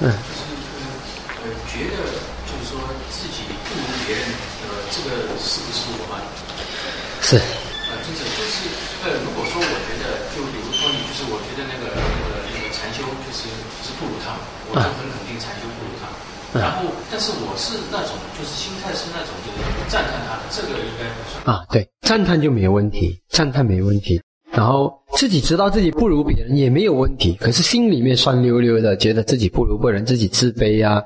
嗯。呃，觉得就是说自己不如别人，呃，这个是不是我们？是。呃，就是就是，呃，如果说我觉得，就比如说你，就是我觉得那个那个那个禅修，就是是不如他，我就很肯定禅修不如他。然后，但是我是那种，就是心态是那种，就是赞叹他的，这个应该不算。啊，对，赞叹就没有问题，赞叹没问题。然后自己知道自己不如别人也没有问题，可是心里面酸溜溜的，觉得自己不如别人，自己自卑呀，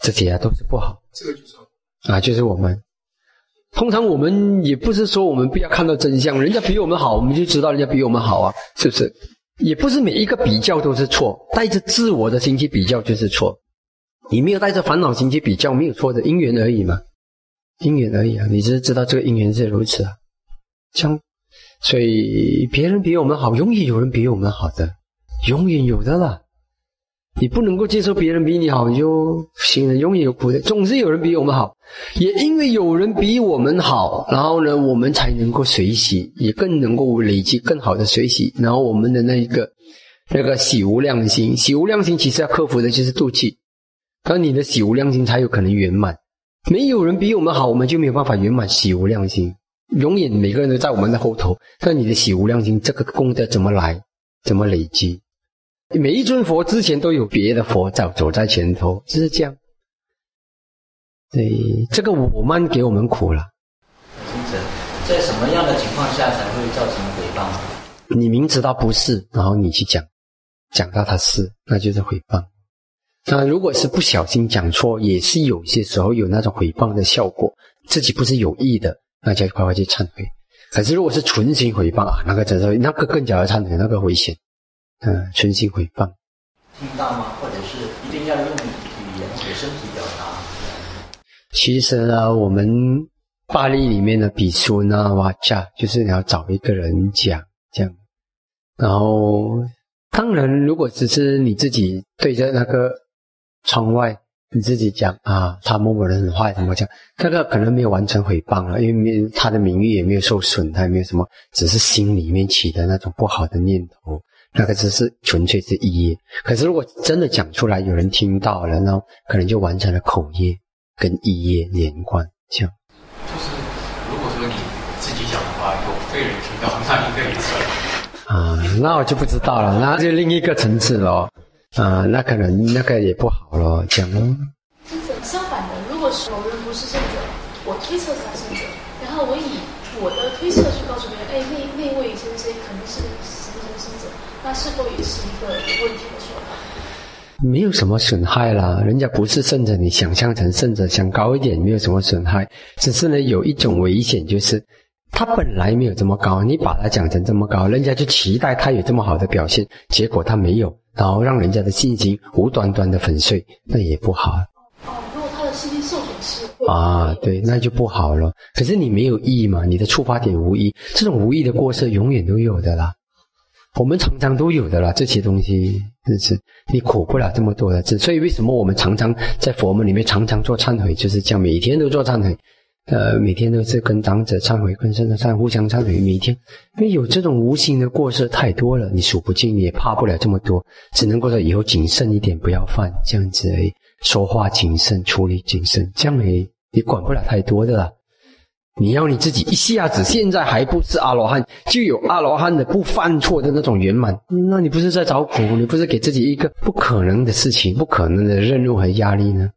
这些啊都是不好。这个就是啊，就是我们。通常我们也不是说我们不要看到真相，人家比我们好，我们就知道人家比我们好啊，是不是？也不是每一个比较都是错，带着自我的心去比较就是错。你没有带着烦恼心去比较，没有错的因缘而已嘛，因缘而已啊，你只是知道这个因缘是如此啊，这样。所以别人比我们好，永远有人比我们好的，永远有的了。你不能够接受别人比你好，你就行了，永远有苦的。总是有人比我们好，也因为有人比我们好，然后呢，我们才能够学习，也更能够累积更好的学习。然后我们的那一个那个喜无量心，喜无量心其实要克服的就是妒忌，当你的喜无量心才有可能圆满。没有人比我们好，我们就没有办法圆满喜无量心。永远每个人都在我们的后头，那你的喜无量心，这个功德怎么来？怎么累积？每一尊佛之前都有别的佛走走在前头，就是这样。对，这个我们给我们苦了。在什么样的情况下才会造成诽谤？你明知道不是，然后你去讲，讲到他是，那就是诽谤。那如果是不小心讲错，也是有些时候有那种诽谤的效果，自己不是有意的。那就快快去忏悔。可是如果是存心诽谤啊，那个真是那个更加要忏悔，那个危险。嗯，存心诽谤。听到吗？或者是一定要用语言或者身体表达？其实呢，我们巴利里面的比丘呢，哇加，就是你要找一个人讲这样。然后，当然，如果只是你自己对着那个窗外。你自己讲啊，他某某人很坏，怎么讲？这个可能没有完成诽谤了，因为他的名誉也没有受损，他也没有什么，只是心里面起的那种不好的念头，那个只是纯粹是业。可是如果真的讲出来，有人听到了，那可能就完成了口业跟业连贯，这样。就是如果说你自己讲的话，有被人听到，那应该也是。啊，那我就不知道了，那就另一个层次了。啊，那可能那个也不好了，讲了。相反的，如果是某人不是圣者，我推测他圣者，然后我以我的推测去告诉别人，哎，那那位先生可能是什么什么圣者，那是否也是一个有问题的说法？没有什么损害啦，人家不是圣者，你想象成圣者，想高一点，没有什么损害，只是呢有一种危险，就是他本来没有这么高，你把他讲成这么高，人家就期待他有这么好的表现，结果他没有。然后让人家的信心无端端的粉碎，那也不好。哦，如果他的信心受损失啊，对，那就不好了。可是你没有意嘛，你的出发点无意，这种无意的过失永远都有的啦。我们常常都有的啦，这些东西是你苦不了这么多的字。所以为什么我们常常在佛门里面常常做忏悔，就是这样，每天都做忏悔。呃，每天都是跟长者忏悔，跟圣者忏互相忏悔。每天，因为有这种无形的过失太多了，你数不尽，你也怕不了这么多，只能够说以后谨慎一点，不要犯这样子而已。说话谨慎，处理谨慎，这样没你管不了太多的啦。你要你自己一下子现在还不是阿罗汉，就有阿罗汉的不犯错的那种圆满，那你不是在找苦？你不是给自己一个不可能的事情、不可能的任务和压力呢？